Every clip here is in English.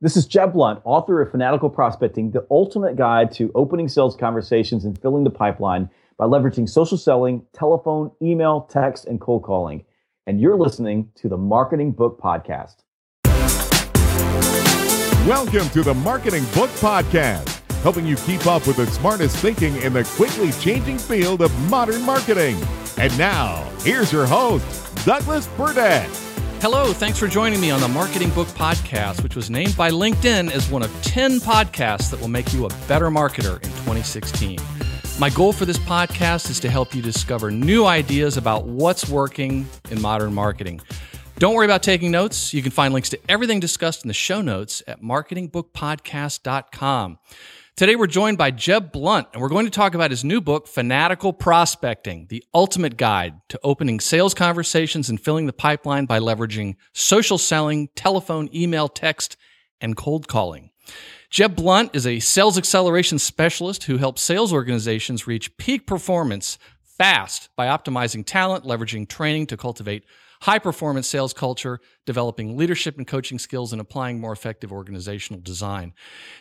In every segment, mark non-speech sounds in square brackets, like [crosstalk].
This is Jeb Blount, author of Fanatical Prospecting, the ultimate guide to opening sales conversations and filling the pipeline by leveraging social selling, telephone, email, text, and cold calling. And you're listening to the Marketing Book Podcast. Welcome to the Marketing Book Podcast, helping you keep up with the smartest thinking in the quickly changing field of modern marketing. And now, here's your host, Douglas Burdett. Hello, thanks for joining me on the Marketing Book Podcast, which was named by LinkedIn as one of 10 podcasts that will make you a better marketer in 2016. My goal for this podcast is to help you discover new ideas about what's working in modern marketing. Don't worry about taking notes. You can find links to everything discussed in the show notes at marketingbookpodcast.com. Today, we're joined by Jeb Blount, and we're going to talk about his new book, Fanatical Prospecting The Ultimate Guide to Opening Sales Conversations and Filling the Pipeline by Leveraging Social Selling, Telephone, Email, Text, and Cold Calling. Jeb Blount is a sales acceleration specialist who helps sales organizations reach peak performance fast by optimizing talent, leveraging training to cultivate high performance sales culture, developing leadership and coaching skills, and applying more effective organizational design.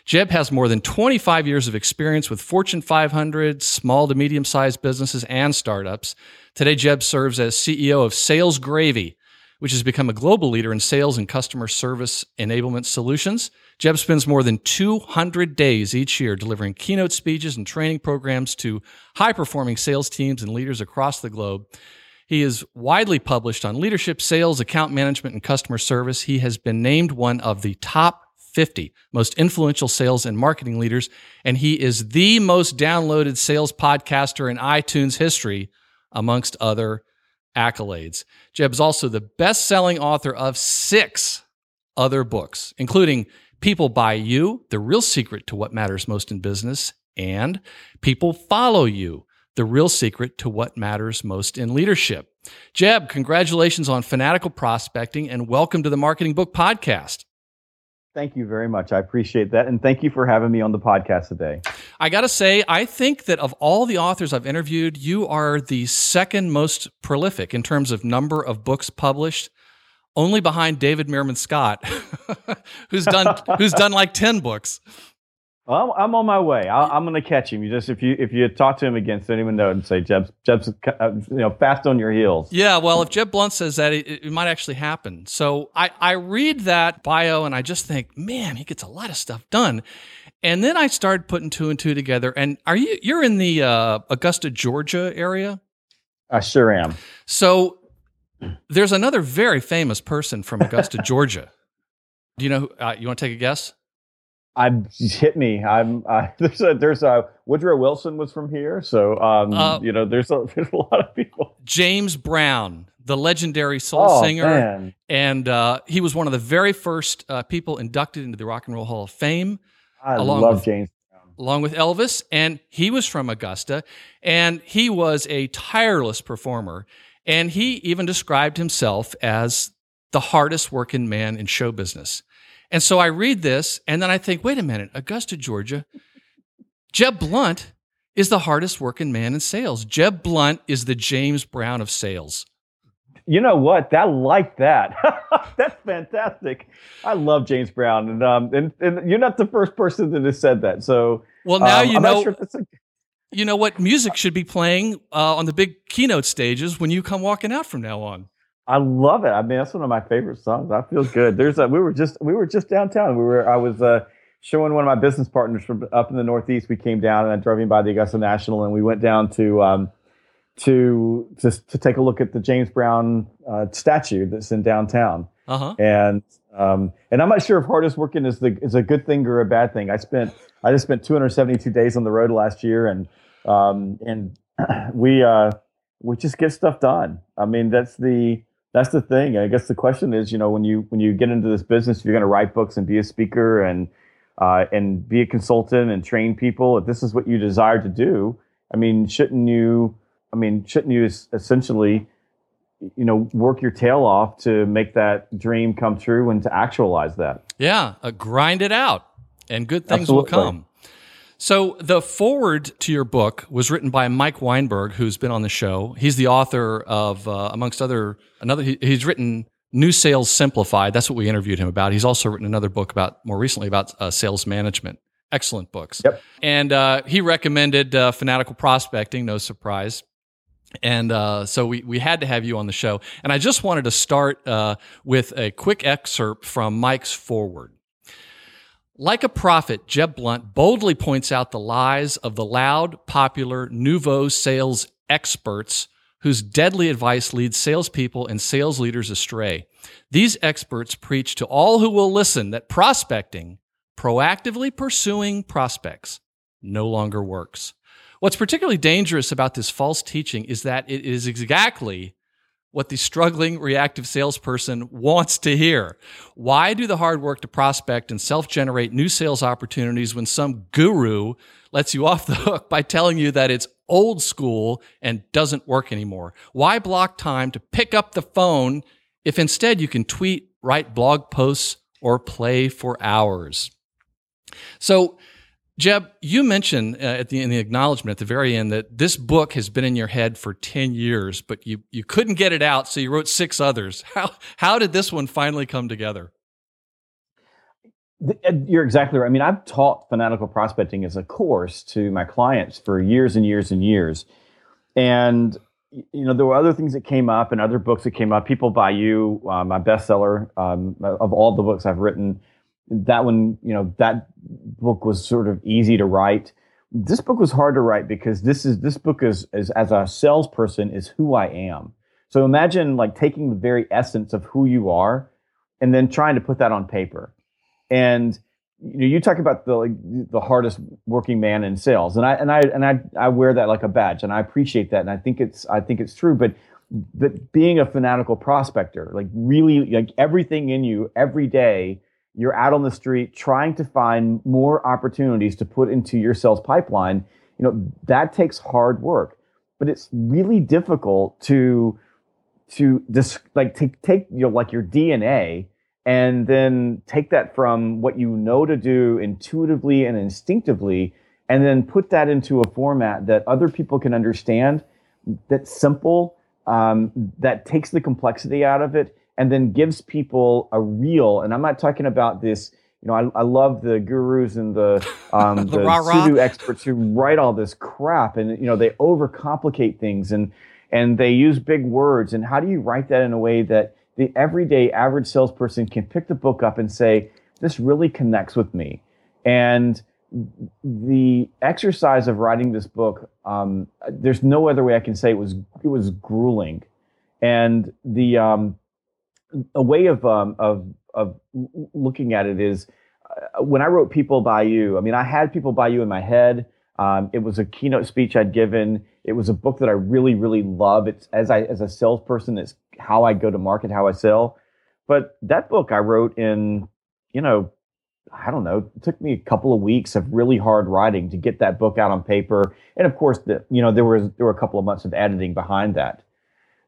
Jeb has more than 25 years of experience with Fortune 500, small to medium sized businesses, and startups. Today, Jeb serves as CEO of Sales Gravy, which has become a global leader in sales and customer service enablement solutions. Jeb spends more than 200 days each year delivering keynote speeches and training programs to high performing sales teams and leaders across the globe. He is widely published on leadership, sales, account management, and customer service. He has been named one of the top 50 most influential sales and marketing leaders, and he is the most downloaded sales podcaster in iTunes history, amongst other accolades. Jeb is also the best selling author of six other books, including People Buy You, The Real Secret to What Matters Most in Business, and People Follow You, the real secret to what matters most in leadership. Jeb, congratulations on fanatical prospecting and welcome to the Marketing Book Podcast. Thank you very much. I appreciate that. And thank you for having me on the podcast today. I got to say, I think that of all the authors I've interviewed, you are the second most prolific in terms of number of books published, only behind David Meerman Scott, [laughs] who's done [laughs] who's done like 10 books. Well, I'm on my way. i am going to catch him. You just if you if you talk to him again, send him a note and say Jeb's Jeb's uh, you know fast on your heels. Yeah, well, if Jeb Blount says that, it, it, might actually happen. So I I read that bio and I just think, man, he gets a lot of stuff done. And then I started putting two and two together. And are you you're in the uh, Augusta, Georgia area? I sure am. So there's another very famous person from Augusta, [laughs] Georgia. Do you know? Uh, you want to take a guess? I'm [laughs] hit me. I'm [laughs] uh, there's a there's a Woodrow Wilson was from here, so um, uh, you know there's a, [laughs] there's a lot of people. James Brown, the legendary soul oh, singer, man. and uh, he was one of the very first uh, people inducted into the Rock and Roll Hall of Fame. I love with, James. Brown. Along with Elvis, and he was from Augusta, and he was a tireless performer, and he even described himself as the hardest working man in show business. And so I read this and then I think, wait a minute, Augusta, Georgia, Jeb Blount is the hardest working man in sales. Jeb Blount is the James Brown of sales. You know what? I like that. [laughs] That's fantastic. I love James Brown, and um, and, and you're not the first person that has said that. So, well, now um, you I'm know. Sure a- you know what music should be playing uh, on the big keynote stages when you come walking out from now on. I love it. I mean, that's one of my favorite songs. I feel good. There's a we were just we were just downtown. We were I was uh, showing one of my business partners from up in the Northeast. We came down and I drove him by the Augusta National, and we went down to um, to just to take a look at the James Brown uh, statue that's in downtown. Uh-huh. And um, and I'm not sure if hardest working is the is a good thing or a bad thing. I spent I just spent 272 days on the road last year, and um, and [clears throat] we uh, we just get stuff done. I mean, that's the that's the thing. I guess the question is, you know, when you when you get into this business, you're going to write books and be a speaker and uh, and be a consultant and train people. If this is what you desire to do, I mean, shouldn't you? I mean, shouldn't you essentially, you know, work your tail off to make that dream come true and to actualize that? Yeah, uh, grind it out, and good things Absolutely. will come. So the forward to your book was written by Mike Weinberg, who's been on the show. He's the author of, uh, amongst other, another. He, he's written New Sales Simplified. That's what we interviewed him about. He's also written another book about more recently about uh, sales management. Excellent books. Yep. And uh, he recommended uh, Fanatical Prospecting. No surprise. And uh, so we, we had to have you on the show. And I just wanted to start uh, with a quick excerpt from Mike's Foreword. Like a prophet, Jeb Blount boldly points out the lies of the loud, popular, nouveau sales experts whose deadly advice leads salespeople and sales leaders astray. These experts preach to all who will listen that prospecting, proactively pursuing prospects, no longer works. What's particularly dangerous about this false teaching is that it is exactly what the struggling reactive salesperson wants to hear. Why do the hard work to prospect and self generate new sales opportunities when some guru lets you off the hook by telling you that it's old school and doesn't work anymore? Why block time to pick up the phone if instead you can tweet, write blog posts, or play for hours? So, Jeb, you mentioned uh, at the in the acknowledgement at the very end that this book has been in your head for 10 years, but you you couldn't get it out, so you wrote six others. How how did this one finally come together? You're exactly right. I mean, I've taught fanatical prospecting as a course to my clients for years and years and years. And you know, there were other things that came up and other books that came up. People Buy you, uh, my bestseller um, of all the books I've written that one, you know, that book was sort of easy to write. This book was hard to write because this is this book is, is as a salesperson is who I am. So imagine like taking the very essence of who you are and then trying to put that on paper. And you know, you talk about the like, the hardest working man in sales, and I and I and I I wear that like a badge, and I appreciate that, and I think it's I think it's true. But but being a fanatical prospector, like really, like everything in you every day you're out on the street trying to find more opportunities to put into your sales pipeline, you know, that takes hard work. But it's really difficult to to just like take take you know like your DNA and then take that from what you know to do intuitively and instinctively and then put that into a format that other people can understand that's simple um, that takes the complexity out of it and then gives people a real, and I'm not talking about this, you know, I, I love the gurus and the, [laughs] um, the, the pseudo experts who write all this crap and, you know, they overcomplicate things and, and they use big words. And how do you write that in a way that the everyday average salesperson can pick the book up and say, this really connects with me. And the exercise of writing this book, um, there's no other way I can say it was, it was grueling. And the, um, a way of um, of of looking at it is uh, when I wrote "People Buy You." I mean, I had "People Buy You" in my head. Um, it was a keynote speech I'd given. It was a book that I really, really love. It's as I as a salesperson, it's how I go to market, how I sell. But that book I wrote in, you know, I don't know, it took me a couple of weeks of really hard writing to get that book out on paper. And of course, the, you know, there was there were a couple of months of editing behind that.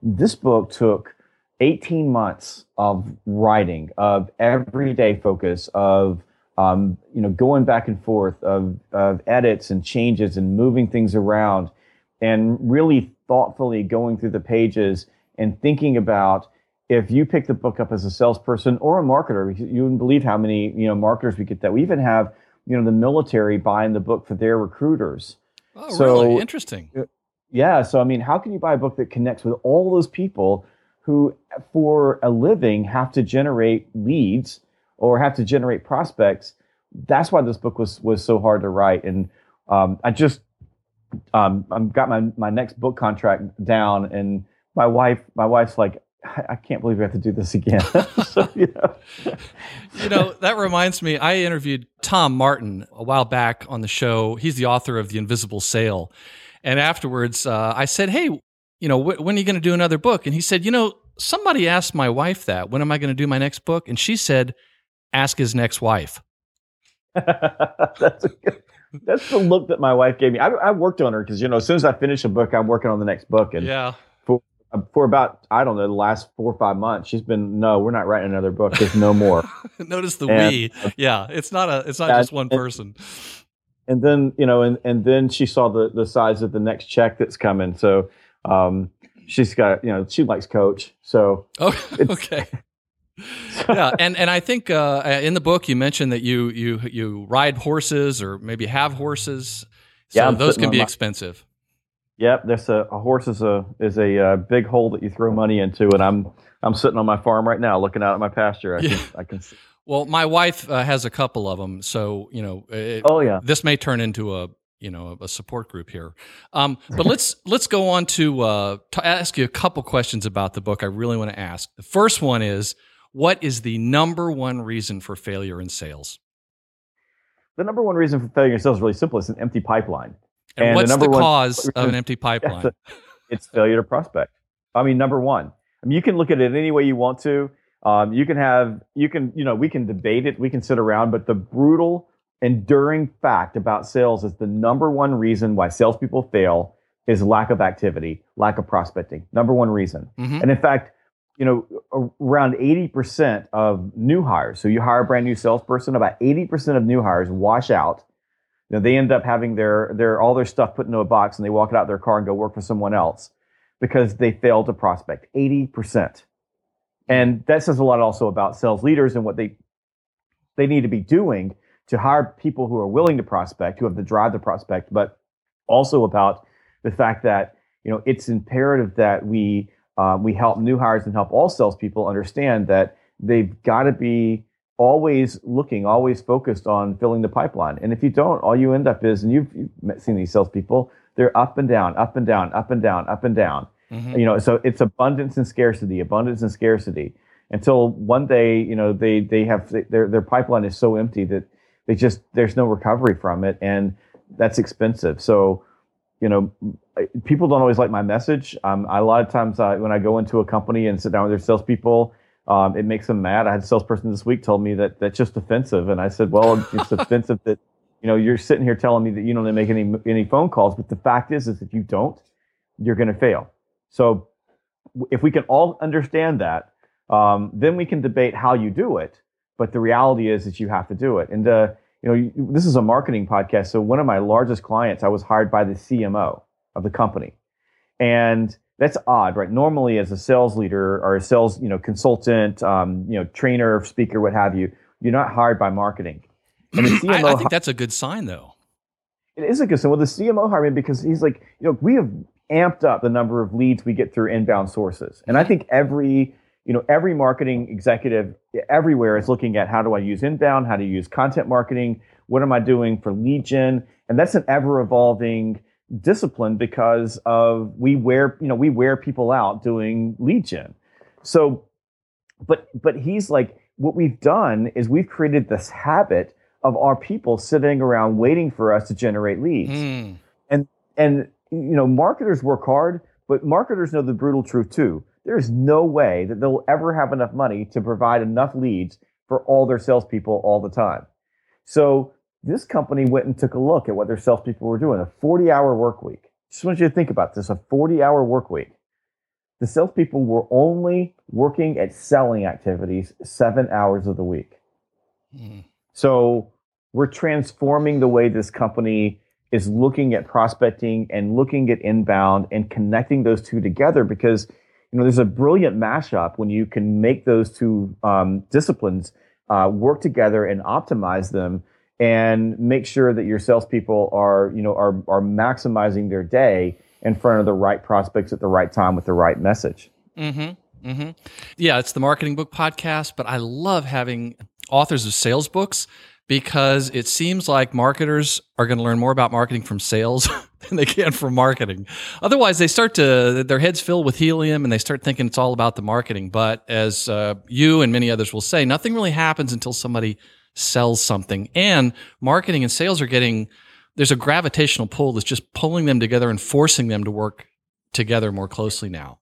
This book took 18 months of writing, of everyday focus, of um, you know going back and forth, of, of edits and changes and moving things around, and really thoughtfully going through the pages and thinking about if you pick the book up as a salesperson or a marketer, you wouldn't believe how many you know marketers we get that. We even have you know the military buying the book for their recruiters. Oh, so, really? Interesting. Yeah. So I mean, how can you buy a book that connects with all those people who, for a living, have to generate leads or have to generate prospects. That's why this book was was so hard to write. And um, I just um, I've got my my next book contract down, and my wife my wife's like, I can't believe we have to do this again. [laughs] so, you, know. you know, that reminds me, I interviewed Tom Martin a while back on the show. He's the author of The Invisible Sale. And afterwards, uh, I said, Hey, you know, wh- when are you going to do another book? And he said, you know, somebody asked my wife that. When am I going to do my next book? And she said, ask his next wife. [laughs] that's good, that's the look that my wife gave me. I, I worked on her because you know, as soon as I finish a book, I'm working on the next book. And yeah, for for about I don't know the last four or five months, she's been no, we're not writing another book. There's no more. [laughs] Notice the and, we. Yeah, it's not a it's not just one and, person. And then you know, and and then she saw the the size of the next check that's coming. So um, she's got you know she likes coach so oh, [laughs] okay yeah, and and I think uh, in the book you mentioned that you you you ride horses or maybe have horses. So Yeah, I'm those can be my- expensive. Yep, there's a, a horse is a is a uh, big hole that you throw money into, and I'm I'm sitting on my farm right now, looking out at my pasture. I Yeah. can I can. See. [laughs] Well, my wife uh, has a couple of them, so you know it, Oh yeah, this may turn into a you know a support group here. Um, but let's [laughs] let's go on to uh, to ask you a couple questions about the book. I really want to ask. The first one is, what is the number one reason for failure in sales, the number one reason for failure in sales is really simple. It's an empty pipeline. and, And what's the, one cause [laughs] of an empty pipeline? Yes, it's failure to prospect. I mean, number one. I mean, you can look at it any way you want to. Um, you can have, you can, you know, we can debate it, we can sit around, but the brutal, enduring fact about sales is the number one reason why salespeople fail is lack of activity, lack of prospecting. Number one reason. Mhm. And in fact, you know, around 80% of new hires, so you hire a brand new salesperson, about 80% of new hires wash out. You know, they end up having their, their, all their stuff put into a box and they walk it out of their car and go work for someone else because they failed to prospect. 80%. And that says a lot also about sales leaders and what they, they need to be doing to hire people who are willing to prospect, who have the drive to prospect, but also about the fact that, you know, it's imperative that we, uh, we help new hires and help all salespeople understand that they've got to be always looking, always focused on filling the pipeline. And if you don't, all you end up is, and you've, you've seen these salespeople, they're up and down, up and down, up and down, up and down. Mhm. You know, so it's abundance and scarcity, abundance and scarcity. Until one day, you know, they they have their their pipeline is so empty that they just there's no recovery from it, and that's expensive. So, you know, people don't always like my message. Um, I, a lot of times uh, when I go into a company and sit down with their salespeople, um, it makes them mad. I had a salesperson this week told me that that's just offensive, and I said, well, it's [laughs] offensive that you know you're sitting here telling me that you don't make any any phone calls, but the fact is, is if you don't, you're going to fail. So if we can all understand that, um, then we can debate how you do it. But the reality is that you have to do it. And uh, you know, you, this is a marketing podcast. So one of my largest clients, I was hired by the CMO of the company, and that's odd, right? Normally, as a sales leader or a sales, you know, consultant, um, you know, trainer, speaker, what have you, you're not hired by marketing. And the CMO [clears throat] I, I think that's a good sign, though. it is a good sign. Well, the CMO hired me because he's like, you know, we have amped up the number of leads we get through inbound sources, and I think every, you know, every marketing executive everywhere is looking at how do I use inbound, how to use content marketing, what am I doing for lead gen, and that's an ever evolving discipline because of we wear, you know, we wear people out doing lead gen. So, but but he's like, what we've done is we've created this habit of our people sitting around waiting for us to generate leads. Hmm. and And you know, marketers work hard, but marketers know the brutal truth too. There's no way that they'll ever have enough money to provide enough leads for all their salespeople all the time. So this company went and took a look at what their salespeople were doing. A 40-hour work week. Just want you to think about this: a 40-hour work week. The salespeople were only working at selling activities seven hours of the week. Hmm. So we're transforming the way this company is looking at prospecting and looking at inbound and connecting those two together because you know there's a brilliant mashup when you can make those two um, disciplines uh, work together and optimize them and make sure that your salespeople are you know are are maximizing their day in front of the right prospects at the right time with the right message. Mm-hmm. Mm-hmm. Yeah, it's the Marketing Book Podcast, but I love having authors of sales books because it seems like marketers are going to learn more about marketing from sales [laughs] than they can from marketing. Otherwise, they start to their heads fill with helium and they start thinking it's all about the marketing. But as uh, you and many others will say, nothing really happens until somebody sells something. And marketing and sales are getting there's a gravitational pull that's just pulling them together and forcing them to work together more closely now.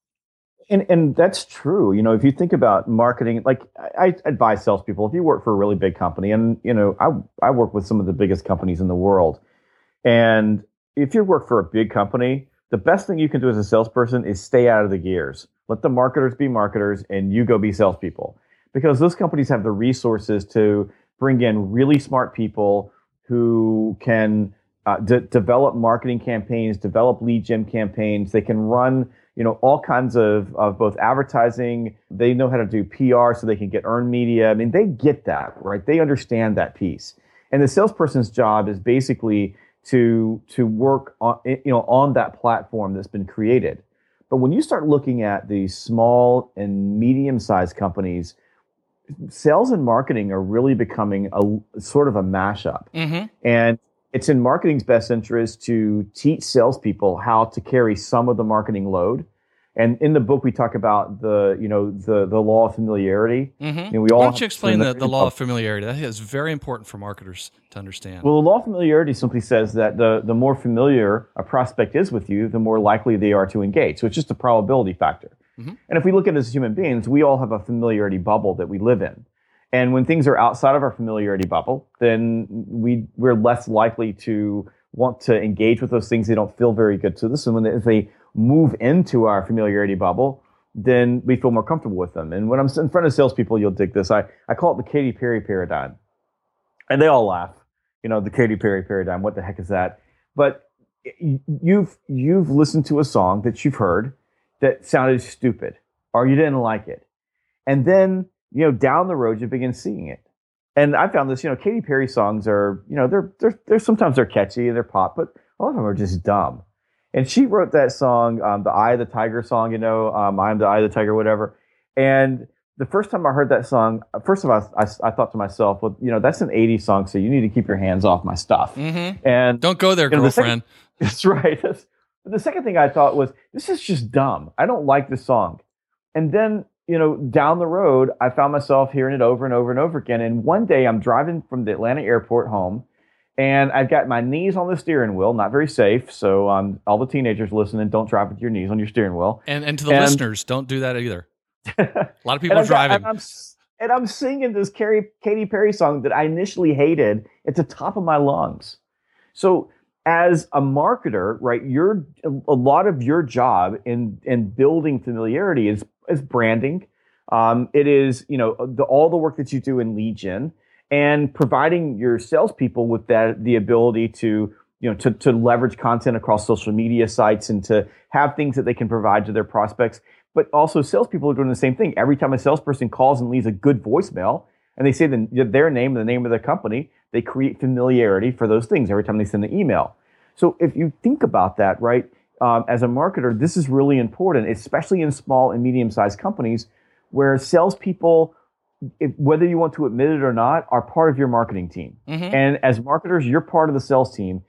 And and that's true. You know, if you think about marketing, like I, I advise salespeople, if you work for a really big company, and you know, I I work with some of the biggest companies in the world, and if you work for a big company, the best thing you can do as a salesperson is stay out of the gears. Let the marketers be marketers, and you go be salespeople, because those companies have the resources to bring in really smart people who can uh, de- develop marketing campaigns, develop lead gen campaigns. They can run you know, all kinds of, of both advertising. They know how to do PR so they can get earned media. I mean, they get that, right? They understand that piece. And the salesperson's job is basically to, to work on, you know, on that platform that's been created. But when you start looking at the small and medium sized companies, sales and marketing are really becoming a sort of a mashup. Mm-hmm. And it's in marketing's best interest to teach salespeople how to carry some of the marketing load. And in the book, we talk about the, you know, the the law of familiarity. Mm-hmm. You know, we all Why don't you explain the, the law of familiarity? That is very important for marketers to understand. Well, the law of familiarity simply says that the the more familiar a prospect is with you, the more likely they are to engage. So it's just a probability factor. Mm-hmm. And if we look at it as human beings, we all have a familiarity bubble that we live in. And when things are outside of our familiarity bubble, then we we're less likely to want to engage with those things. They don't feel very good to us. And when they, if they move into our familiarity bubble, then we feel more comfortable with them. And when I'm in front of salespeople, you'll dig this. I, I call it the Katy Perry paradigm. And they all laugh. You know, the Katy Perry paradigm. What the heck is that? But you've you've listened to a song that you've heard that sounded stupid or you didn't like it. And then you know, down the road, you begin seeing it. And I found this, you know, Katy Perry songs are, you know, they're, they're, they're sometimes they're catchy, they're pop, but a lot of them are just dumb. And she wrote that song, um, the Eye of the Tiger song, you know, um, I'm the Eye of the Tiger, whatever. And the first time I heard that song, first of all, I, I, thought to myself, well, you know, that's an 80s song, so you need to keep your hands off my stuff. Mm-hmm. And don't go there, girlfriend. The second, [laughs] that's right. That's, the second thing I thought was, this is just dumb. I don't like this song. And then you know, down the road, I found myself hearing it over and over and over again. And one day I'm driving from the Atlanta airport home and I've got my knees on the steering wheel, not very safe. So um, all the teenagers listening, don't drive with your knees on your steering wheel. And, and to the and, listeners, don't do that either. a lot of people are driving. Got, and, I'm, and I'm singing this Carrie, Katy Perry song that I initially hated at the top of my lungs. So as a marketer, right, you're a lot of your job in in building familiarity is is branding. Um, it is you know the, all the work that you do in lead gen and providing your salespeople with that the ability to you know to, to leverage content across social media sites and to have things that they can provide to their prospects. But also salespeople are doing the same thing. Every time a salesperson calls and leaves a good voicemail and they say the, their name and the name of the company, they create familiarity for those things every time they send an email. So if you think about that, right, um, as a marketer, this is really important, especially in small and medium sized companies where salespeople, if, whether you want to admit it or not, are part of your marketing team. Mm-hmm. And as marketers, you're part of the sales team.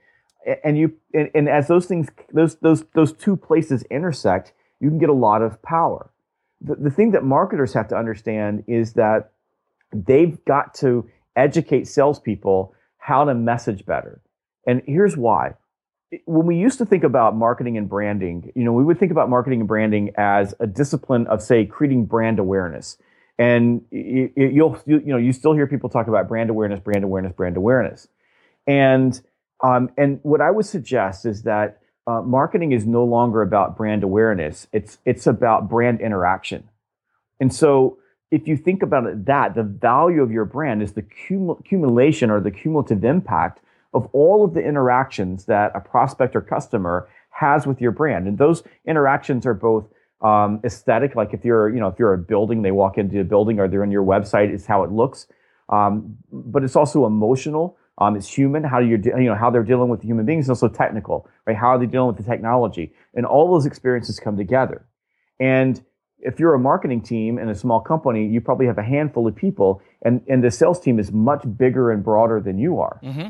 And you and, and as those things, those those those two places intersect, you can get a lot of power. The, the thing that marketers have to understand is that they've got to educate salespeople how to message better. And here's why when we used to think about marketing and branding, you know, we would think about marketing and branding as a discipline of, say, creating brand awareness. And you'll, you, you know, you still hear people talk about brand awareness, brand awareness, brand awareness. And, um, and what I would suggest is that uh, marketing is no longer about brand awareness. It's, it's about brand interaction. And so if you think about it, that the value of your brand is the cum- accumulation or the cumulative impact of all of the interactions that a prospect or customer has with your brand. And those interactions are both um, aesthetic, like if you're, you know, if you're a building, they walk into a building or they're on your website, it's how it looks. Um, but it's also emotional. Um, it's human. How you, you know, how they're dealing with human beings. It's also technical, right? How are they dealing with the technology? And all those experiences come together. And if you're a marketing team in a small company, you probably have a handful of people, and, and the sales team is much bigger and broader than you are. Mm-hmm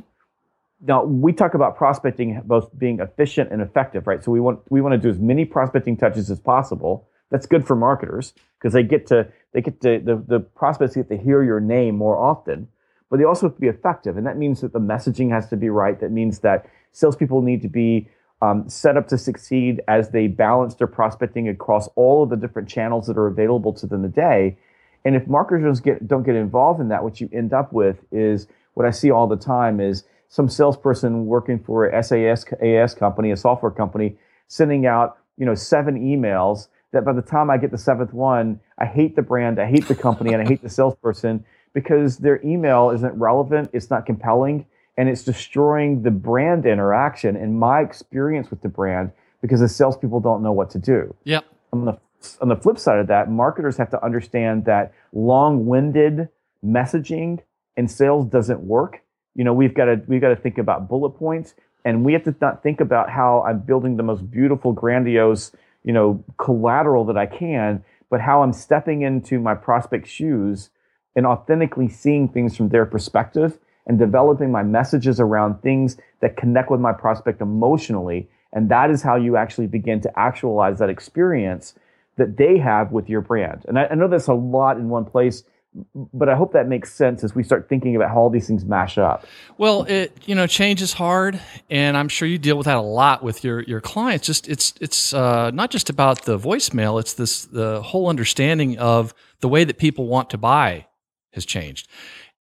now we talk about prospecting both being efficient and effective, right? So we want we want to do as many prospecting touches as possible. That's good for marketers because they get to they get to the, the prospects get to hear your name more often, but they also have to be effective, and that means that the messaging has to be right. That means that salespeople need to be um, set up to succeed as they balance their prospecting across all of the different channels that are available to them today. And if marketers get don't get involved in that, what you end up with is what I see all the time is some salesperson working for a SAS AS company, a software company, sending out you know seven emails that by the time I get the seventh one, I hate the brand, I hate the company, and I hate the salesperson because their email isn't relevant, it's not compelling, and it's destroying the brand interaction and my experience with the brand because the salespeople don't know what to do. Yep. On the on the flip side of that, marketers have to understand that long-winded messaging in sales doesn't work. You know, we've got to we've got to think about bullet points, and we have to not think about how I'm building the most beautiful, grandiose, you know, collateral that I can, but how I'm stepping into my prospect's shoes and authentically seeing things from their perspective and developing my messages around things that connect with my prospect emotionally. And that is how you actually begin to actualize that experience that they have with your brand. And I, I know that's a lot in one place, but I hope that makes sense as we start thinking about how all these things mash up. Well, it you know change is hard, and I'm sure you deal with that a lot with your your clients. Just it's it's uh, not just about the voicemail; it's this the whole understanding of the way that people want to buy has changed,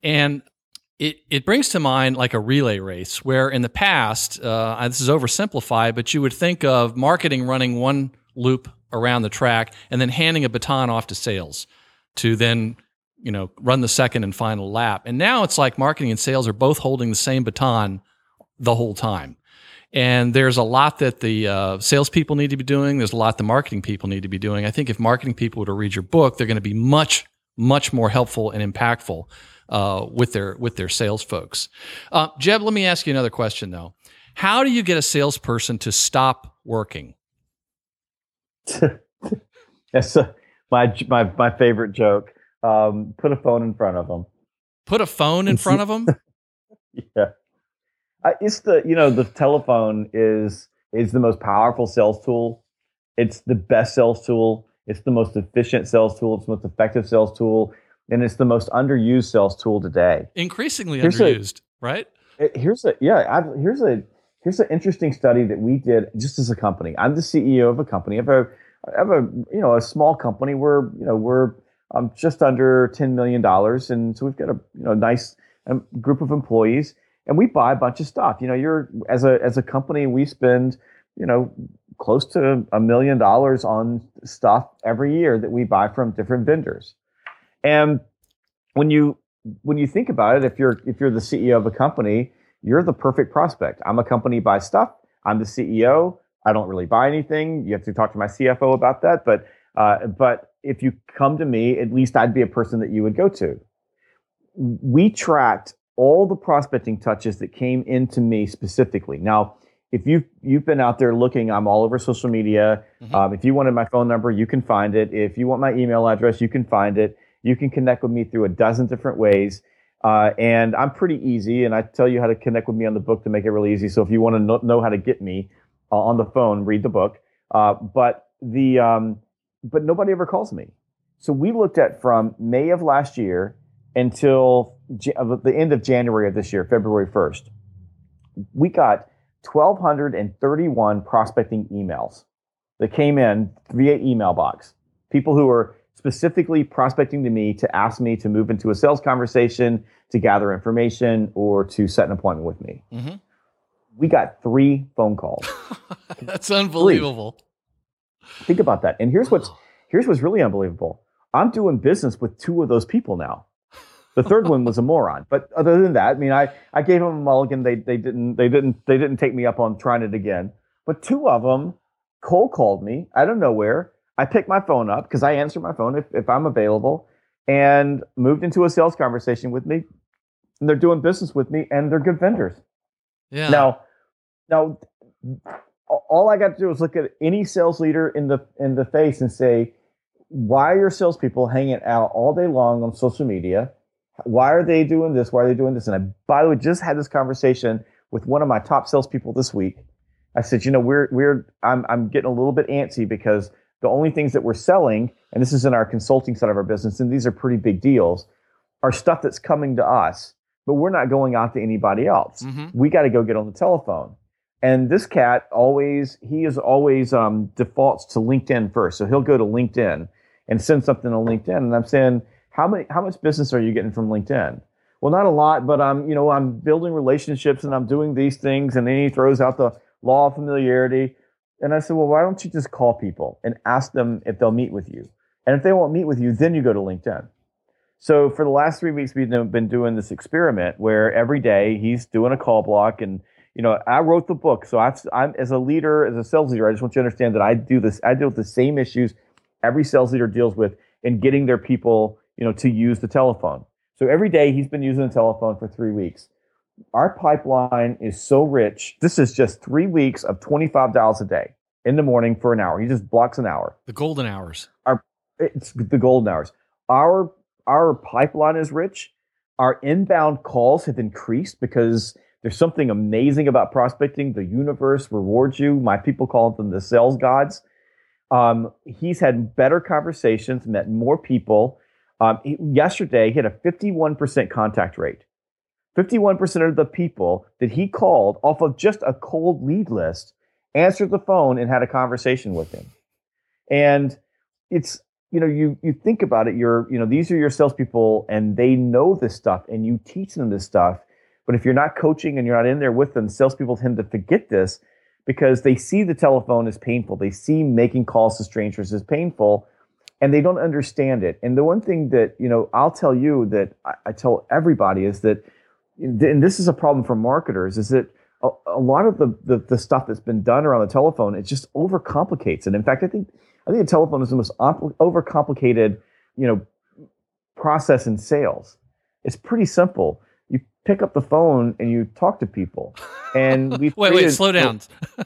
and it it brings to mind like a relay race where in the past uh, this is oversimplified, but you would think of marketing running one loop around the track and then handing a baton off to sales to then you know run the second and final lap. And now it's like marketing and sales are both holding the same baton the whole time. And there's a lot that the uh, salespeople need to be doing. There's a lot the marketing people need to be doing. I think if marketing people were to read your book they're going to be much much more helpful and impactful uh, with their with their sales folks. Uh, jeb let me ask you another question though. How do you get a salesperson to stop working? [laughs] That's uh, my my my favorite joke. Um, put a phone in front of them. Put a phone in front of them. [laughs] yeah, uh, it's the you know the telephone is is the most powerful sales tool. It's the best sales tool. It's the most efficient sales tool. It's the most effective sales tool, and it's the most underused sales tool today. Increasingly here's underused, a, right? Here's a yeah. I've, here's a here's an interesting study that we did just as a company. I'm the CEO of a company. I have a, have a you know a small company. We're you know we're um, just under ten million dollars, and so we've got a you know nice um, group of employees, and we buy a bunch of stuff. You know, you're as a as a company, we spend you know close to a million dollars on stuff every year that we buy from different vendors, and when you when you think about it, if you're if you're the CEO of a company you're the perfect prospect. I'm a company buy stuff. I'm the CEO. I don't really buy anything. You have to talk to my CFO about that. But uh, but if you come to me, at least I'd be a person that you would go to. We tracked all the prospecting touches that came into me specifically. Now, if you've you've been out there looking, I'm all over social media. Mm-hmm. Um, if you wanted my phone number, you can find it. If you want my email address, you can find it. You can connect with me through a dozen different ways. Uh, and I'm pretty easy, and I tell you how to connect with me on the book to make it really easy. So if you want to know, know how to get me uh, on the phone, read the book. Uh, but the um, but nobody ever calls me. So we looked at from May of last year until the end of January of this year, February 1st. We got 1,231 prospecting emails that came in via email box. People who were specifically prospecting to me to ask me to move into a sales conversation, to gather information, or to set an appointment with me. Mm-hmm. We got three phone calls. [laughs] That's unbelievable. Three. Think about that. And here's what's here's what's really unbelievable. I'm doing business with two of those people now. The third one was a moron. But other than that, I mean, I, I gave them a mulligan. They they didn't they didn't they didn't take me up on trying it again. But two of them cold called me out of nowhere I picked my phone up because I answer my phone if, if I'm available and moved into a sales conversation with me. And they're doing business with me and they're good vendors. Yeah. Now, now all I got to do is look at any sales leader in the in the face and say, why are your salespeople hanging out all day long on social media? Why are they doing this? Why are they doing this? And I, by the way, just had this conversation with one of my top salespeople this week. I said, you know, we're we're I'm I'm getting a little bit antsy because the only things that we're selling, and this is in our consulting side of our business, and these are pretty big deals, are stuff that's coming to us, but we're not going out to anybody else. Mm-hmm. We got to go get on the telephone. And this cat always, he is always um, defaults to LinkedIn first. So he'll go to LinkedIn and send something to LinkedIn. And I'm saying, how many, how much business are you getting from LinkedIn? Well, not a lot, but I'm, you know, I'm building relationships and I'm doing these things. And then he throws out the law of familiarity. And I said, well, why don't you just call people and ask them if they'll meet with you? And if they won't meet with you, then you go to LinkedIn. So for the last three weeks, we've been doing this experiment where every day he's doing a call block and you know, I wrote the book, so I've, I'm as a leader, as a sales leader, I just want you to understand that I do this. I deal with the same issues every sales leader deals with in getting their people, you know, to use the telephone. So every day he's been using the telephone for three weeks. Our pipeline is so rich. This is just three weeks of twenty-five dollars a day in the morning for an hour. He just blocks an hour. The golden hours. Our it's the golden hours. Our our pipeline is rich. Our inbound calls have increased because there's something amazing about prospecting. The universe rewards you. My people call them the sales gods. Um, he's had better conversations, met more people. Um, he, yesterday, he had a 51% contact rate. 51% of the people that he called off of just a cold lead list answered the phone and had a conversation with him. And it's, you know, you you think about it, you're, you know, these are your salespeople and they know this stuff and you teach them this stuff. But if you're not coaching and you're not in there with them, salespeople tend to forget this because they see the telephone as painful. They see making calls to strangers as painful and they don't understand it. And the one thing that, you know, I'll tell you that I, I tell everybody is that, and this is a problem for marketers, is that a, a lot of the, the, the stuff that's been done around the telephone, it just overcomplicates it. In fact, I think I think a telephone is the most overcomplicated, you know, process in sales. It's pretty simple. Pick up the phone and you talk to people. And we [laughs] wait, wait, slow down. [laughs]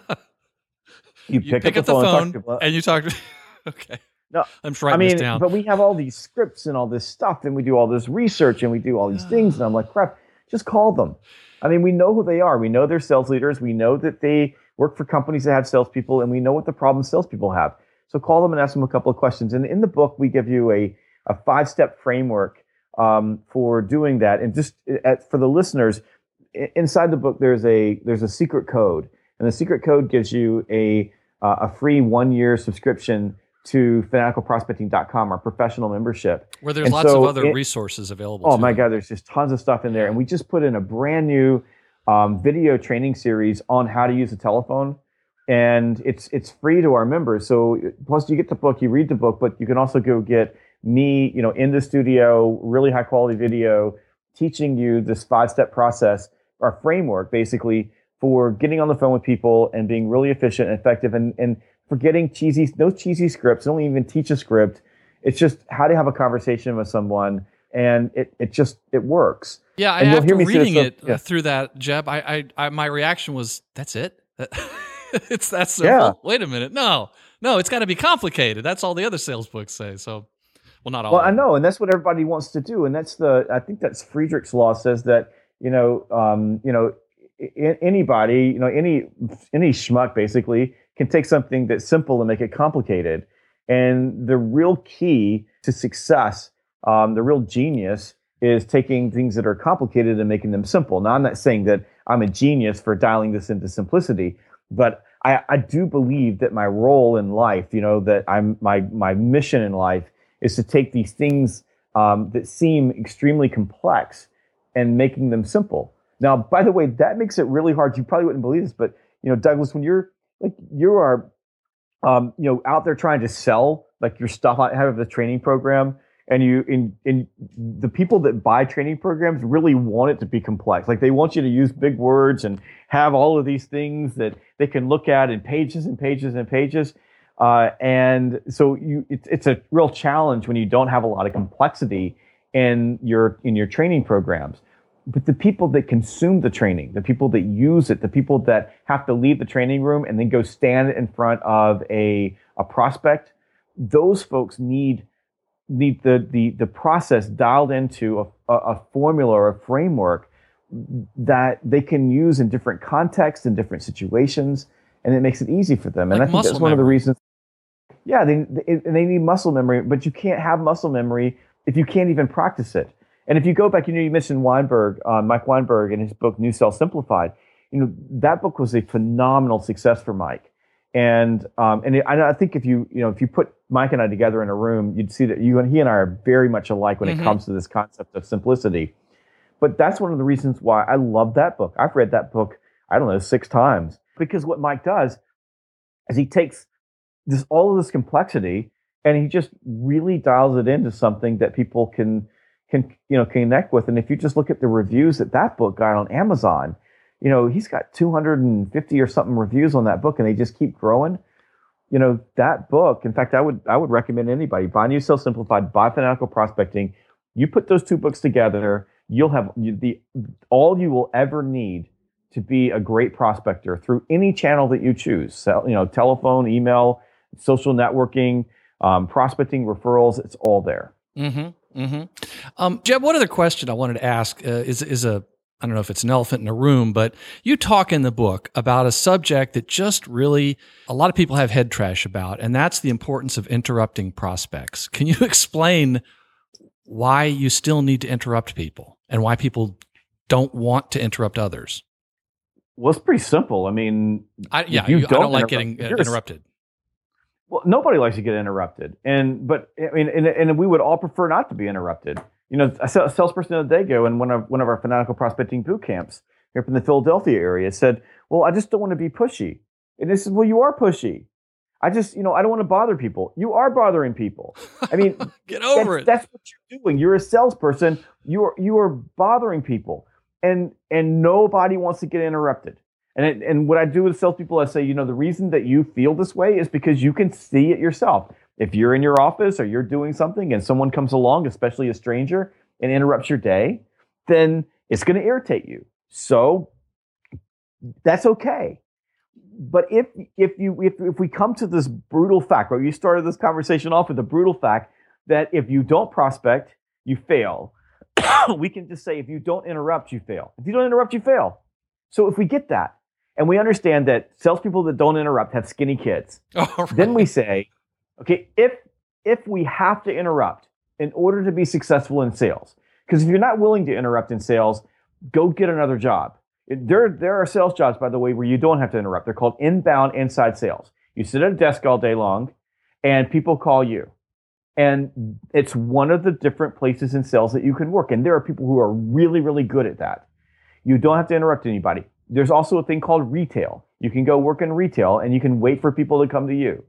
you, pick, you pick, up, the phone, phone and, and you talk to. [laughs] okay. No, I'm writing I mean, this down. But we have all these scripts and all this stuff, and we do all this research and we do all these things, and I'm like, crap, just call them. I mean, we know who they are. We know they're sales leaders. We know that they work for companies that have salespeople, and we know what the problems salespeople have. So call them and ask them a couple of questions. And in the book, we give you a, a five step framework um, for doing that. And just at, for the listeners, inside the book, there's a there's a secret code, and the secret code gives you a uh, a free one year subscription to fanaticalprospecting.com, our professional membership. Where there's and lots so of other it, resources available. Oh my God, there's just tons of stuff in there. And we just put in a brand new um, video training series on how to use a telephone. And it's it's free to our members. So plus you get the book, you read the book, but you can also go get me, you know, in the studio, really high quality video, teaching you this five step process, our framework basically for getting on the phone with people and being really efficient and effective and, and forgetting cheesy, no cheesy scripts. Don't even teach a script. It's just how to have a conversation with someone, and it it just it works. Yeah, and after reading it uh, yeah. through that, Jeb, I, I, I, my reaction was, "That's it. [laughs] it's that simple." Yeah. Wait a minute, no, no, it's got to be complicated. That's all the other sales books say. So, well, not all. Well, I know, and that's what everybody wants to do, and that's the I think that's Friedrich's law says that you know, um, you know, anybody, you know, any any schmuck basically can take something that's simple and make it complicated. And the real key to success, um, the real genius, is taking things that are complicated and making them simple. Now, I'm not saying that I'm a genius for dialing this into simplicity, but I, I do believe that my role in life, you know, that I'm my my mission in life is to take these things um, that seem extremely complex and making them simple. Now, by the way, that makes it really hard. You probably wouldn't believe this, but you know, Douglas, when you're like you are, um, you know, out there trying to sell like your stuff out of the training program, and you in in the people that buy training programs really want it to be complex. Like they want you to use big words and have all of these things that they can look at in pages and pages and pages. Uh, and so you, it, it's a real challenge when you don't have a lot of complexity in your in your training programs but the people that consume the training, the people that use it, the people that have to leave the training room and then go stand in front of a, a prospect, those folks need need the the the process dialed into a, a formula or a framework that they can use in different contexts and different situations, and it makes it easy for them. Like and I think that's one of the reasons. Yeah, they, they they need muscle memory, but you can't have muscle memory if you can't even practice it. And if you go back, you know, you mentioned Weinberg, uh, Mike Weinberg, in his book New Sales Simplified. You know, that book was a phenomenal success for Mike. And um, and it, I think if you you know if you put Mike and I together in a room, you'd see that you and he and I are very much alike when mm-hmm. it comes to this concept of simplicity. But that's one of the reasons why I love that book. I've read that book, I don't know, six times. Because what Mike does is he takes this all of this complexity and he just really dials it into something that people can can you know connect with. And if you just look at the reviews that that book got on Amazon, you know, he's got 250 or something reviews on that book and they just keep growing. You know, that book, in fact, I would I would recommend anybody buy New Sales Simplified, buy Fanatical Prospecting. You put those two books together, you'll have the all you will ever need to be a great prospector through any channel that you choose. So, you know, telephone, email, social networking, um, prospecting, referrals, it's all there. Mm-hmm. Mm-hmm. Um, Jeb, one other question I wanted to ask uh, is is a I don't know if it's an elephant in a room, but you talk in the book about a subject that just really a lot of people have head trash about, and that's the importance of interrupting prospects. Can you [laughs] explain why you still need to interrupt people and why people don't want to interrupt others? Well, it's pretty simple. I mean, I, yeah, you, don't, I don't like getting interrupted. Well, nobody likes to get interrupted, and but I mean, and, and we would all prefer not to be interrupted. You know, a salesperson of the day go in one of one of our fanatical prospecting boot camps here from the Philadelphia area said, "Well, I just don't want to be pushy." And this is, "Well, you are pushy. I just, you know, I don't want to bother people. You are bothering people. I mean, [laughs] get over it. That's what you're doing. You're a salesperson. You are you are bothering people and and nobody wants to get interrupted. And it, and what I do with salespeople, I say, you know, the reason that you feel this way is because you can see it yourself. If you're in your office or you're doing something and someone comes along, especially a stranger, and interrupts your day, then it's going to irritate you. So that's okay. But if if you if if we come to this brutal fact, right? You started this conversation off with the brutal fact that if you don't prospect, you fail. [coughs] we can just say if you don't interrupt, you fail. If you don't interrupt, you fail. So if we get that and we understand that salespeople that don't interrupt have skinny kids, [laughs] oh, right. then we say, okay, if if we have to interrupt in order to be successful in sales, because if you're not willing to interrupt in sales, go get another job. There, there are sales jobs, by the way, where you don't have to interrupt. They're called inbound inside sales. You sit at a desk all day long, and people call you. And it's one of the different places in sales that you can work. And there are people who are really, really good at that. You don't have to interrupt anybody. There's also a thing called retail. You can go work in retail and you can wait for people to come to you.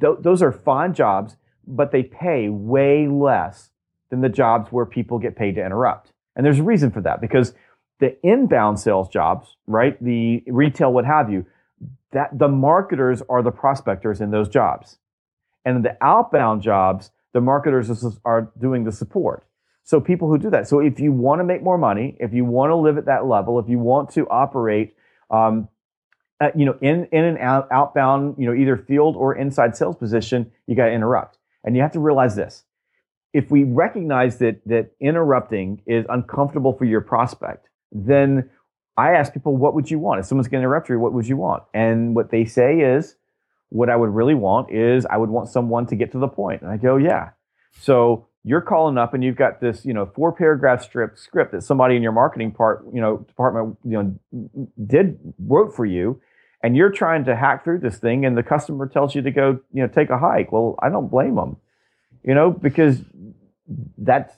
Th- those are fine jobs, but they pay way less than the jobs where people get paid to interrupt. And there's a reason for that because the inbound sales jobs, right? The retail, what have you, that the marketers are the prospectors in those jobs. And the outbound jobs, the marketers are doing the support. So people who do that. So if you want to make more money, if you want to live at that level, if you want to operate, um, uh, you know, in in an out, outbound, you know, either field or inside sales position, you got to interrupt, and you have to realize this: if we recognize that that interrupting is uncomfortable for your prospect, then I ask people, "What would you want?" If someone's going to interrupt you, what would you want? And what they say is, what I would really want is I would want someone to get to the point. And I go, yeah. So you're calling up and you've got this, you know, four paragraph strip script that somebody in your marketing part, you know, department, you know, did wrote for you, and you're trying to hack through this thing, and the customer tells you to go, you know, take a hike. Well, I don't blame them, you know, because that's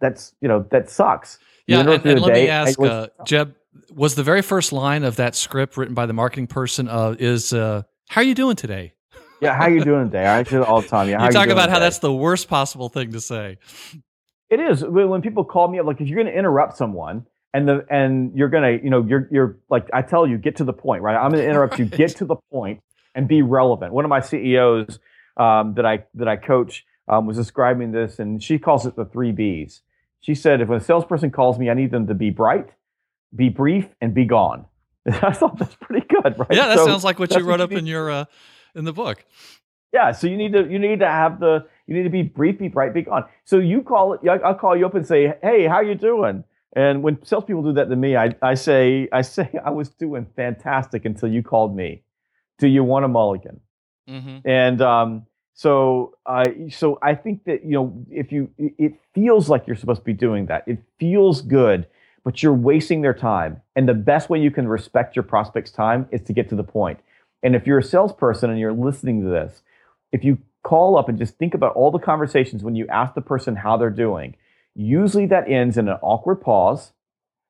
that's you know that sucks. Yeah, and, and let day, me ask, uh, Jeb, was the very first line of that script written by the marketing person uh, is uh, how are you doing today? Yeah, how you doing today? I say all the time. Yeah, you talk you about today? how that's the worst possible thing to say. It is when people call me up, like if you're going to interrupt someone and the and you're going to, you know, you're you're like I tell you, get to the point, right? I'm going to interrupt right. you, get to the point, and be relevant. One of my CEOs um, that I that I coach um, was describing this, and she calls it the three B's. She said, if a salesperson calls me, I need them to be bright, be brief, and be gone. [laughs] I thought that's pretty good, right? Yeah, that so sounds like what you wrote what you up in your uh, in the book. Yeah, so you need to you need to have the you need to be brief, be bright, be gone. So you call it. I'll call you up and say, "Hey, how you doing?" And when salespeople do that to me, I, I say I say [laughs] I was doing fantastic until you called me. Do you want a mulligan? Mm-hmm. And um, so uh, so I think that you know if you it feels like you're supposed to be doing that. It feels good but you're wasting their time. And the best way you can respect your prospect's time is to get to the point. And if you're a salesperson and you're listening to this, if you call up and just think about all the conversations when you ask the person how they're doing, usually that ends in an awkward pause.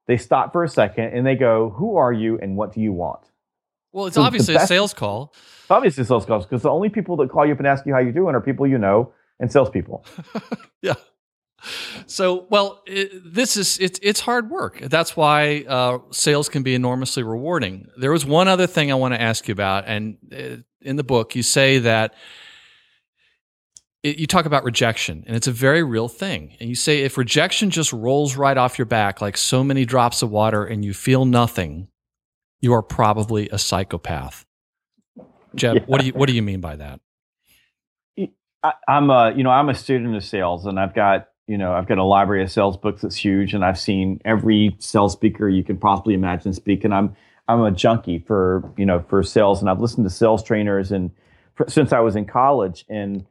They stop for a second and they go, Who are you and what do you want? Well, it's so obviously best, a sales call. Obviously, sales calls because the only people that call you up and ask you how you're doing are people you know and salespeople. [laughs] yeah. So, well, it, this is it's it's hard work. That's why uh, sales can be enormously rewarding. There was one other thing I want to ask you about, and uh, in the book you say that it, you talk about rejection, and it's a very real thing. And you say if rejection just rolls right off your back like so many drops of water, and you feel nothing, you are probably a psychopath. Jeb, yeah. what do you what do you mean by that? I, I'm a you know I'm a student of sales, and I've got you know I've got a library of sales books that's huge, and I've seen every sales speaker you can possibly imagine speak, and I'm I'm a junkie for you know for sales, and I've listened to sales trainers and for, since I was in college, and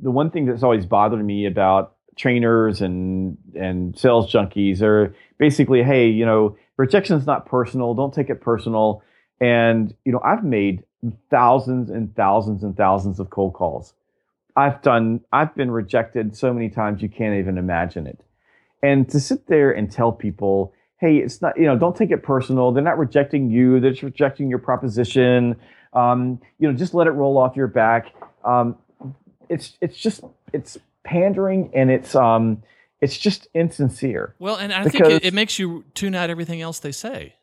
the one thing that's always bothered me about trainers and and sales junkies are basically, hey, you know, rejection is not personal. Don't take it personal. And you know, I've made thousands and thousands and thousands of cold calls. I've done, I've been rejected so many times you can't even imagine it. And to sit there and tell people, hey, it's not, you know, don't take it personal. They're not rejecting you, they're just rejecting your proposition. Um, you know, just let it roll off your back. Um, it's it's just it's pandering and it's um it's just insincere. Well, and I think it, it makes you tune out everything else they say.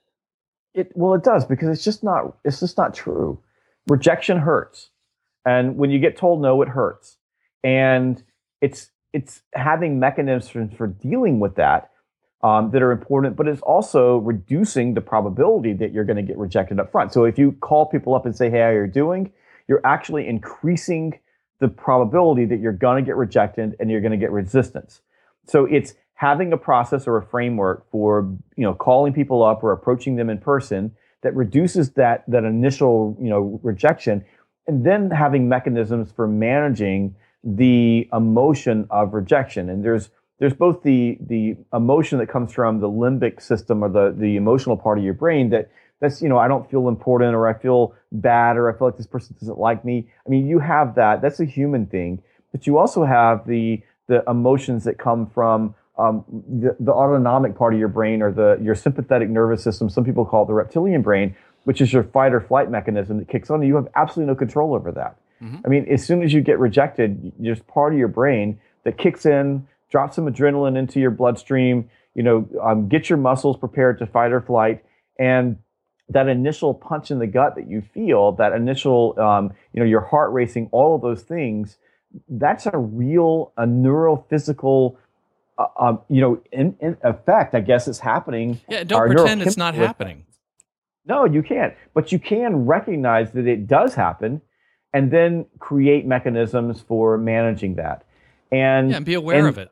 It well, it does because it's just not it's just not true. Rejection hurts. And when you get told no, it hurts. And it's it's having mechanisms for dealing with that um, that are important, but it's also reducing the probability that you're going to get rejected up front. So if you call people up and say, "Hey, how are you doing?" You're actually increasing the probability that you're going to get rejected and you're going to get resistance. So it's having a process or a framework for you know calling people up or approaching them in person that reduces that that initial you know rejection and then having mechanisms for managing the emotion of rejection. And there's there's both the the emotion that comes from the limbic system or the the emotional part of your brain that that's you know I don't feel important or I feel bad or I feel like this person doesn't like me. I mean, you have that. That's a human thing. But you also have the the emotions that come from um, the, the autonomic part of your brain or the your sympathetic nervous system. Some people call it the reptilian brain, which is your fight or flight mechanism that kicks on, you have absolutely no control over that. Mm-hmm. I mean, as soon as you get rejected, there's part of your brain that kicks in, drops some adrenaline into your bloodstream, you know, um, get your muscles prepared to fight or flight, and that initial punch in the gut that you feel, that initial, um, you know, your heart racing, all of those things, that's a real, a neurophysical, uh, um, you know, in, in effect. I guess it's happening. Yeah, don't pretend it's not happening. No, you can't. But you can recognize that it does happen and then create mechanisms for managing that. And, yeah, and be aware and, of it.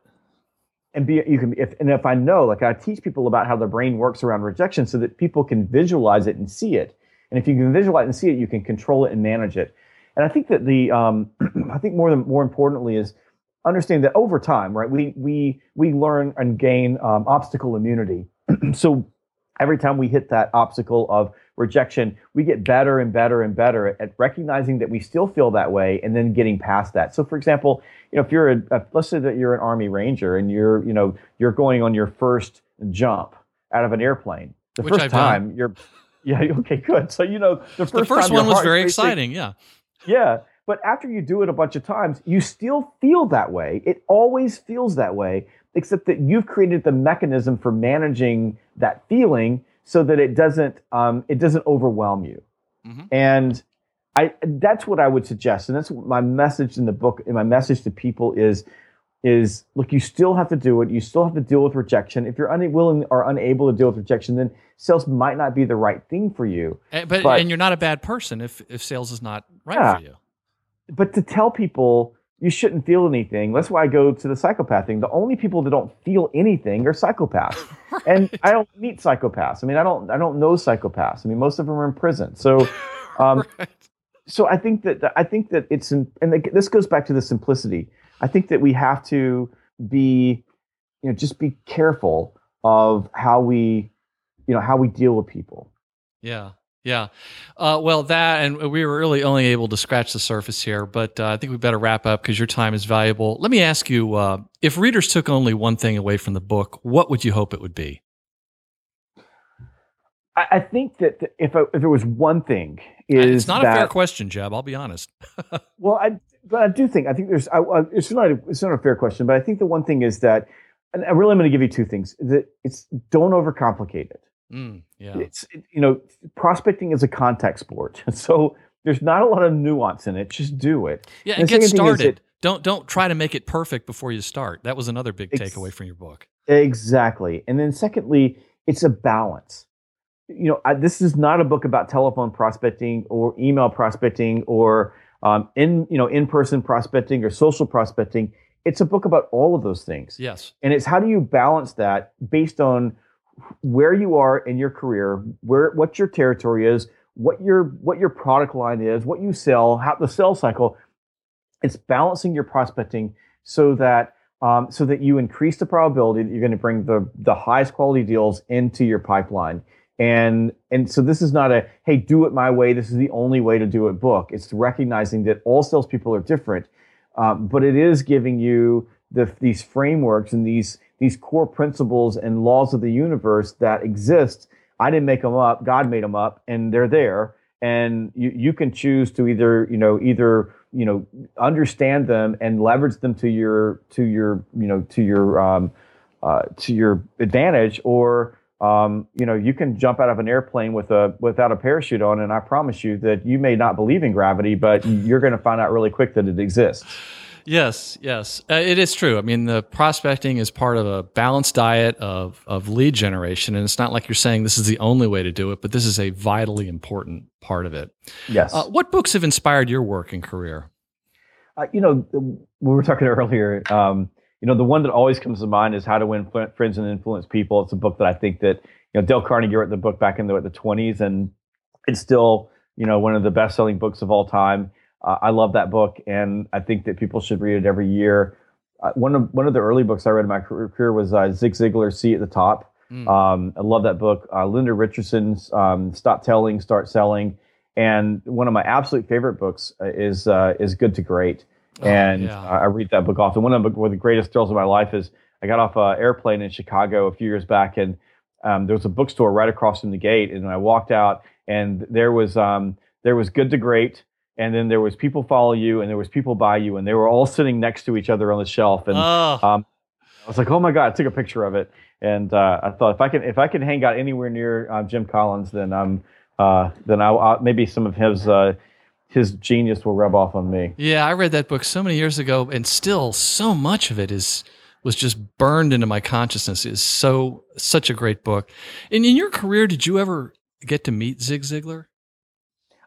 And be you can if and if I know, like I teach people about how the brain works around rejection so that people can visualize it and see it. And if you can visualize and see it, you can control it and manage it. And I think that the um, [clears throat] I think more than more importantly is understanding that over time, right? We we we learn and gain um, obstacle immunity. [clears throat] so every time we hit that obstacle of rejection, we get better and better and better at recognizing that we still feel that way and then getting past that. So, for example, you know, if you're a, a let's say that you're an Army Ranger and you're, you know, you're going on your first jump out of an airplane. The Which first I've time done. you're, [laughs] yeah, okay, good. So you know, the first, the first one was very racing, exciting. Yeah. Yeah. But after you do it a bunch of times, you still feel that way. It always feels that way, except that you've created the mechanism for managing that feeling so that it doesn't um, it doesn't overwhelm you. Mm-hmm. And I that's what I would suggest, and that's my message in the book. And my message to people is is look, you still have to do it. You still have to deal with rejection. If you're unwilling or unable to deal with rejection, then sales might not be the right thing for you. And, eh, but, but and you're not a bad person if if sales is not right yeah, for you. But to tell people you shouldn't feel anything. That's why I go to the psychopath thing. The only people that don't feel anything are psychopaths. [laughs] right. And I don't meet psychopaths. I mean, I don't I don't know psychopaths. I mean, most of them are in prison. So [laughs] um, right. so I think that I think that it's in, and this goes back to the simplicity. I think that we have to be you know just be careful of how we you know how we deal with people. Yeah. Yeah. Uh, well, that, and we were really only able to scratch the surface here, but uh, I think we better wrap up because your time is valuable. Let me ask you uh, if readers took only one thing away from the book, what would you hope it would be? I, I think that if, if there was one thing, is it's not that, a fair question, Jeb. I'll be honest. [laughs] well, I, but I do think I think there's I, I, it's not a, it's not a fair question, but I think the one thing is that, and I really am going to give you two things. That it's don't overcomplicate it. Mm, yeah. It's you know prospecting is a contact sport, [laughs] so there's not a lot of nuance in it. Just do it. Yeah, And and get second thing is started. that- don't don't try to make it perfect before you start. That was another big Ex- takeaway from your book. Exactly. And then secondly, it's a balance. You know, I, this is not a book about telephone prospecting or email prospecting or um, in you know in-person prospecting or social prospecting. It's a book about all of those things. Yes. And it's how do you balance that based on where you are in your career, where what your territory is, what your what your product line is, what you sell, how the sales cycle. It's balancing your prospecting so that um, so that you increase the probability that you're going to bring the the highest quality deals into your pipeline. And and so this is not a hey do it my way. This is the only way to do it book. It's recognizing that all salespeople are different, um, but it is giving you the, these frameworks and these these core principles and laws of the universe that exist. I didn't make them up. God made them up, and they're there. And you, you can choose to either you know either you know understand them and leverage them to your to your you know to your um, uh, to your advantage, or um, you know you can jump out of an airplane with a without a parachute on. And I promise you that you may not believe in gravity, but you're going to find out really quick that it exists. Yes, yes, uh, it is true. I mean, the prospecting is part of a balanced diet of of lead generation, and it's not like you're saying this is the only way to do it, but this is a vitally important part of it. Yes. Uh, what books have inspired your work and career? uh, you know, we were talking [laughs] earlier. Um, you know, the one that always comes to mind is How to Win Friends and Influence People. It's a book that I think that you know Dale Carnegie wrote the book back in the, the 20s, and it's still you know one of the best selling books of all time. Uh, I love that book, and I think that people should read it every year. Uh, one of one of the early books I read in my career was uh, Zig Ziglar's "See at the Top." Mm. Um, I love that book. Uh, Linda Richardson's um, "Stop Telling, Start Selling," and one of my absolute favorite books uh, is uh, is "Good to Great." Oh, and yeah. I I read that book often. One of the, one of the greatest thrills of my life is I got off an airplane in Chicago a few years back, and um, there was a bookstore right across from the gate, and I walked out, and there was um, there was Good to Great, and then there was People Follow You, and there was People Buy You, and they were all sitting next to each other on the shelf, and oh, um, I was like, oh my god! I took a picture of it, and uh, I thought if I can if I can hang out anywhere near uh, Jim Collins, then I'm uh, then I will maybe some of his uh, his genius will rub off on me. yeah, I read that book so many years ago, and still so much of it is was just burned into my consciousness. Is so such a great book. And in your career, did you ever get to meet Zig Ziglar?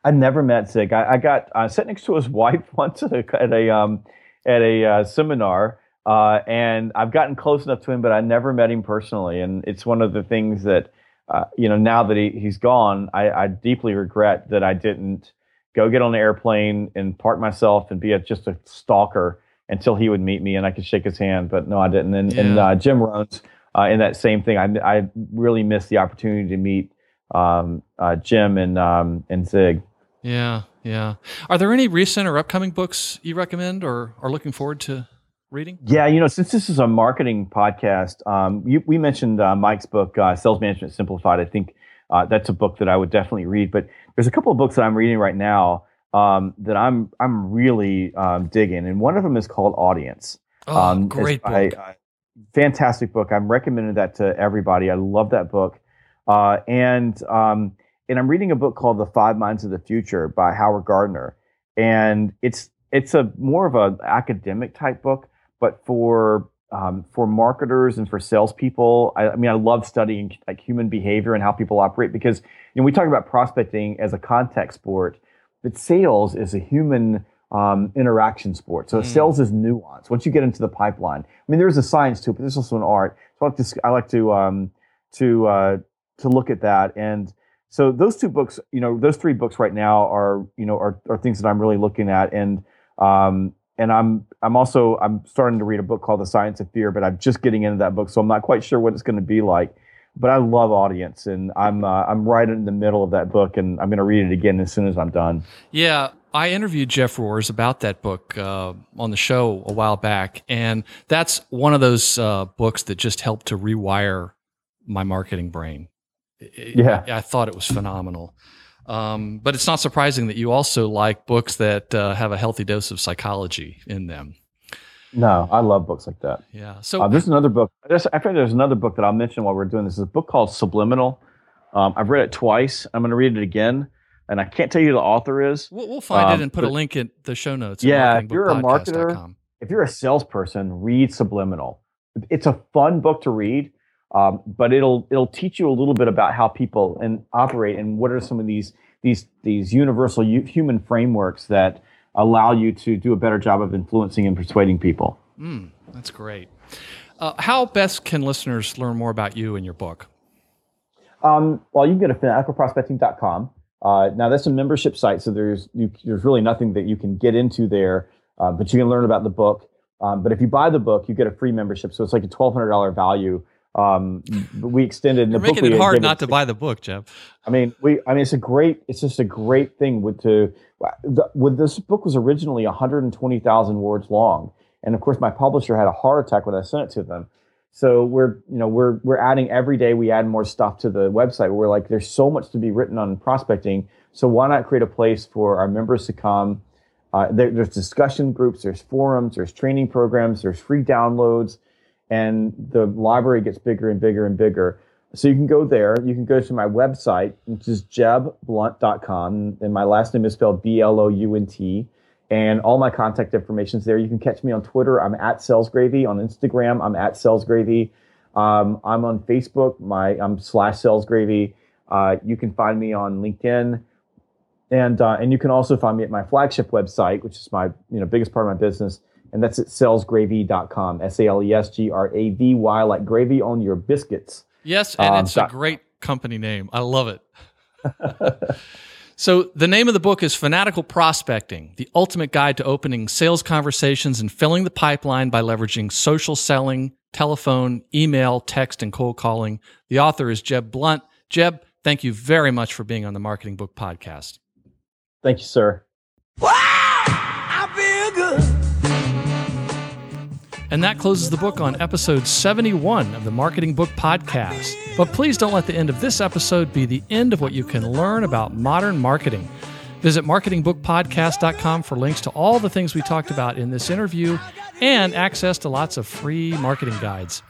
I never met Zig. I, I got uh, sat next to his [laughs] wife once at a at a um, at a uh, seminar, uh, and I've gotten close enough to him, but I never met him personally. And it's one of the things that uh, you know now that he, he's gone, I, I deeply regret that I didn't go get on the airplane and park myself and be a, just a stalker until he would meet me and I could shake his hand. But no, I didn't. And, and Yeah. uh, Jim Rohns uh, in that same thing, I, I really missed the opportunity to meet um, uh, Jim and um, and Zig. Yeah, yeah. Are there any recent or upcoming books you recommend or are looking forward to reading? Yeah, you know, since this is a marketing podcast, um, you, we mentioned uh, Mike's book, uh, Sales Management Simplified. I think uh, that's a book that I would definitely read. But there's a couple of books that I'm reading right now um, that I'm I'm really um, digging, and one of them is called Audience. Oh, Um, great book. uh, fantastic book. I'm recommending that to everybody. I love that book. Uh, and um, and I'm reading a book called The Five Minds of the Future by Howard Gardner, and it's it's a more of an academic type book, but for um, for marketers and for salespeople. I, I mean, I love studying like human behavior and how people operate because you know we talk about prospecting as a contact sport, but sales is a human um, interaction sport. So Mm. sales is nuance. Once you get into the pipeline, I mean, there's a science to it, but there's also an art. So I like to I like to um, to uh, to look at that. And so those two books, you know, those three books right now are you know are, are things that I'm really looking at. And um, and I'm I'm also I'm starting to read a book called The Science of Fear, but I'm just getting into that book, so I'm not quite sure what it's going to be like. But I love audience, and I'm uh, I'm right in the middle of that book, and I'm going to read it again as soon as I'm done. Yeah, I interviewed Jeff Rohrs about that book uh, on the show a while back, and that's one of those uh, books that just helped to rewire my marketing brain. It- Yeah. I, thought it was phenomenal. Um, but it's not surprising that you also like books that uh, have a healthy dose of psychology in them. No, I love books like that. Yeah. So uh, there's another book. There's, I think there's another book that I'll mention while we're doing this. It's a book called Subliminal. Um, I've read it twice. I'm going to read it again, and I can't tell you who the author is. We'll, we'll find um, it and put a link in the show notes. Yeah, if you're a marketer, if you're a salesperson, read Subliminal. It's a fun book to read, um, but it'll it'll teach you a little bit about how people and operate and what are some of these these these universal human frameworks that allow you to do a better job of influencing and persuading people. Mm, that's great. Uh, how best can listeners learn more about you and your book? Um, well, you can go to fanaticalprospecting.com. Uh, now, that's a membership site, so there's you, there's really nothing that you can get into there, uh, but you can learn about the book. Um, but if you buy the book, you get a free membership, so it's like a twelve hundred dollar value. Um, we extended. You're the making book it hard not to buy the book, Jeff. I mean, we. I mean, it's a great. It's just a great thing with to. The, with this book was originally one hundred and twenty thousand words long, and of course, my publisher had a heart attack when I sent it to them. So we're, you know, we're we're adding every day. We add more stuff to the website. We're like, there's so much to be written on prospecting. So why not create a place for our members to come? Uh, there, there's discussion groups, there's forums, there's training programs, there's free downloads, and the library gets bigger and bigger and bigger. So you can go there. You can go to my website, which is jebblount.com, and my last name is spelled B L O U N T and all my contact information is there. You can catch me on Twitter. I'm at Salesgravy. On Instagram, I'm at Salesgravy. Um, I'm on Facebook. My I'm slash Salesgravy. Uh, you can find me on LinkedIn, and uh, and you can also find me at my flagship website, which is my you know biggest part of my business, and that's at salesgravy.com. S A L E S G R A V Y, like gravy on your biscuits. Yes, and um, it's a great company name. I love it. [laughs] So, the name of the book is Fanatical Prospecting The Ultimate Guide to Opening Sales Conversations and Filling the Pipeline by Leveraging Social Selling, Telephone, Email, Text, and Cold Calling. The author is Jeb Blount. Jeb, thank you very much for being on the Marketing Book Podcast. Thank you, sir. And that closes the book on episode 71 of the Marketing Book Podcast. But please don't let the end of this episode be the end of what you can learn about modern marketing. Visit marketingbookpodcast.com for links to all the things we talked about in this interview and access to lots of free marketing guides.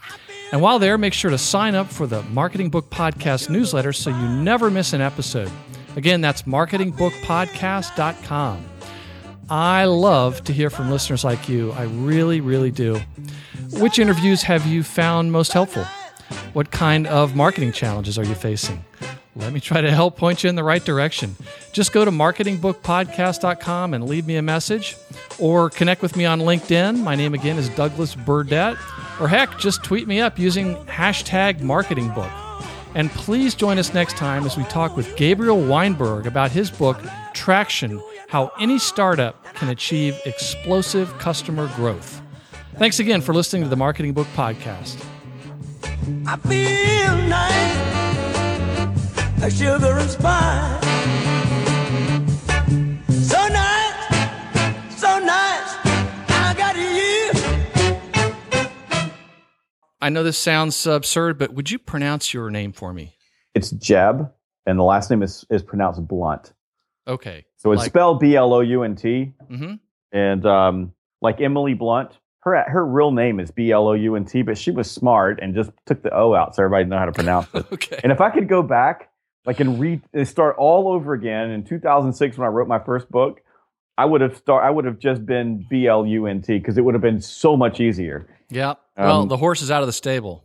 And while there, make sure to sign up for the Marketing Book Podcast newsletter so you never miss an episode. Again, that's marketingbookpodcast.com. I love to hear from listeners like you. I really, really do. Which interviews have you found most helpful? What kind of marketing challenges are you facing? Let me try to help point you in the right direction. Just go to marketingbookpodcast.com and leave me a message or connect with me on LinkedIn. My name again is Douglas Burdett. Or heck, just tweet me up using hashtag marketingbook. And please join us next time as we talk with Gabriel Weinberg about his book, Traction How Any Startup Can Achieve Explosive Customer Growth. Thanks again for listening to the Marketing Book Podcast. I feel nice, like sugar and spice. So nice, so nice, I got you. I know this sounds absurd, but would you pronounce your name for me? It's Jeb, and the last name is, is pronounced Blunt. Okay. So it's like, spelled B L O U N T. Mm-hmm. And um, like Emily Blunt, her her real name is B L O U N T, but she was smart and just took the O out so everybody know how to pronounce it. [laughs] okay. And if I could go back, like and read and start all over again in 2006 when I wrote my first book, I would have start I would have just been B L U N T because it would have been so much easier. Yeah. Well, um, the horse is out of the stable.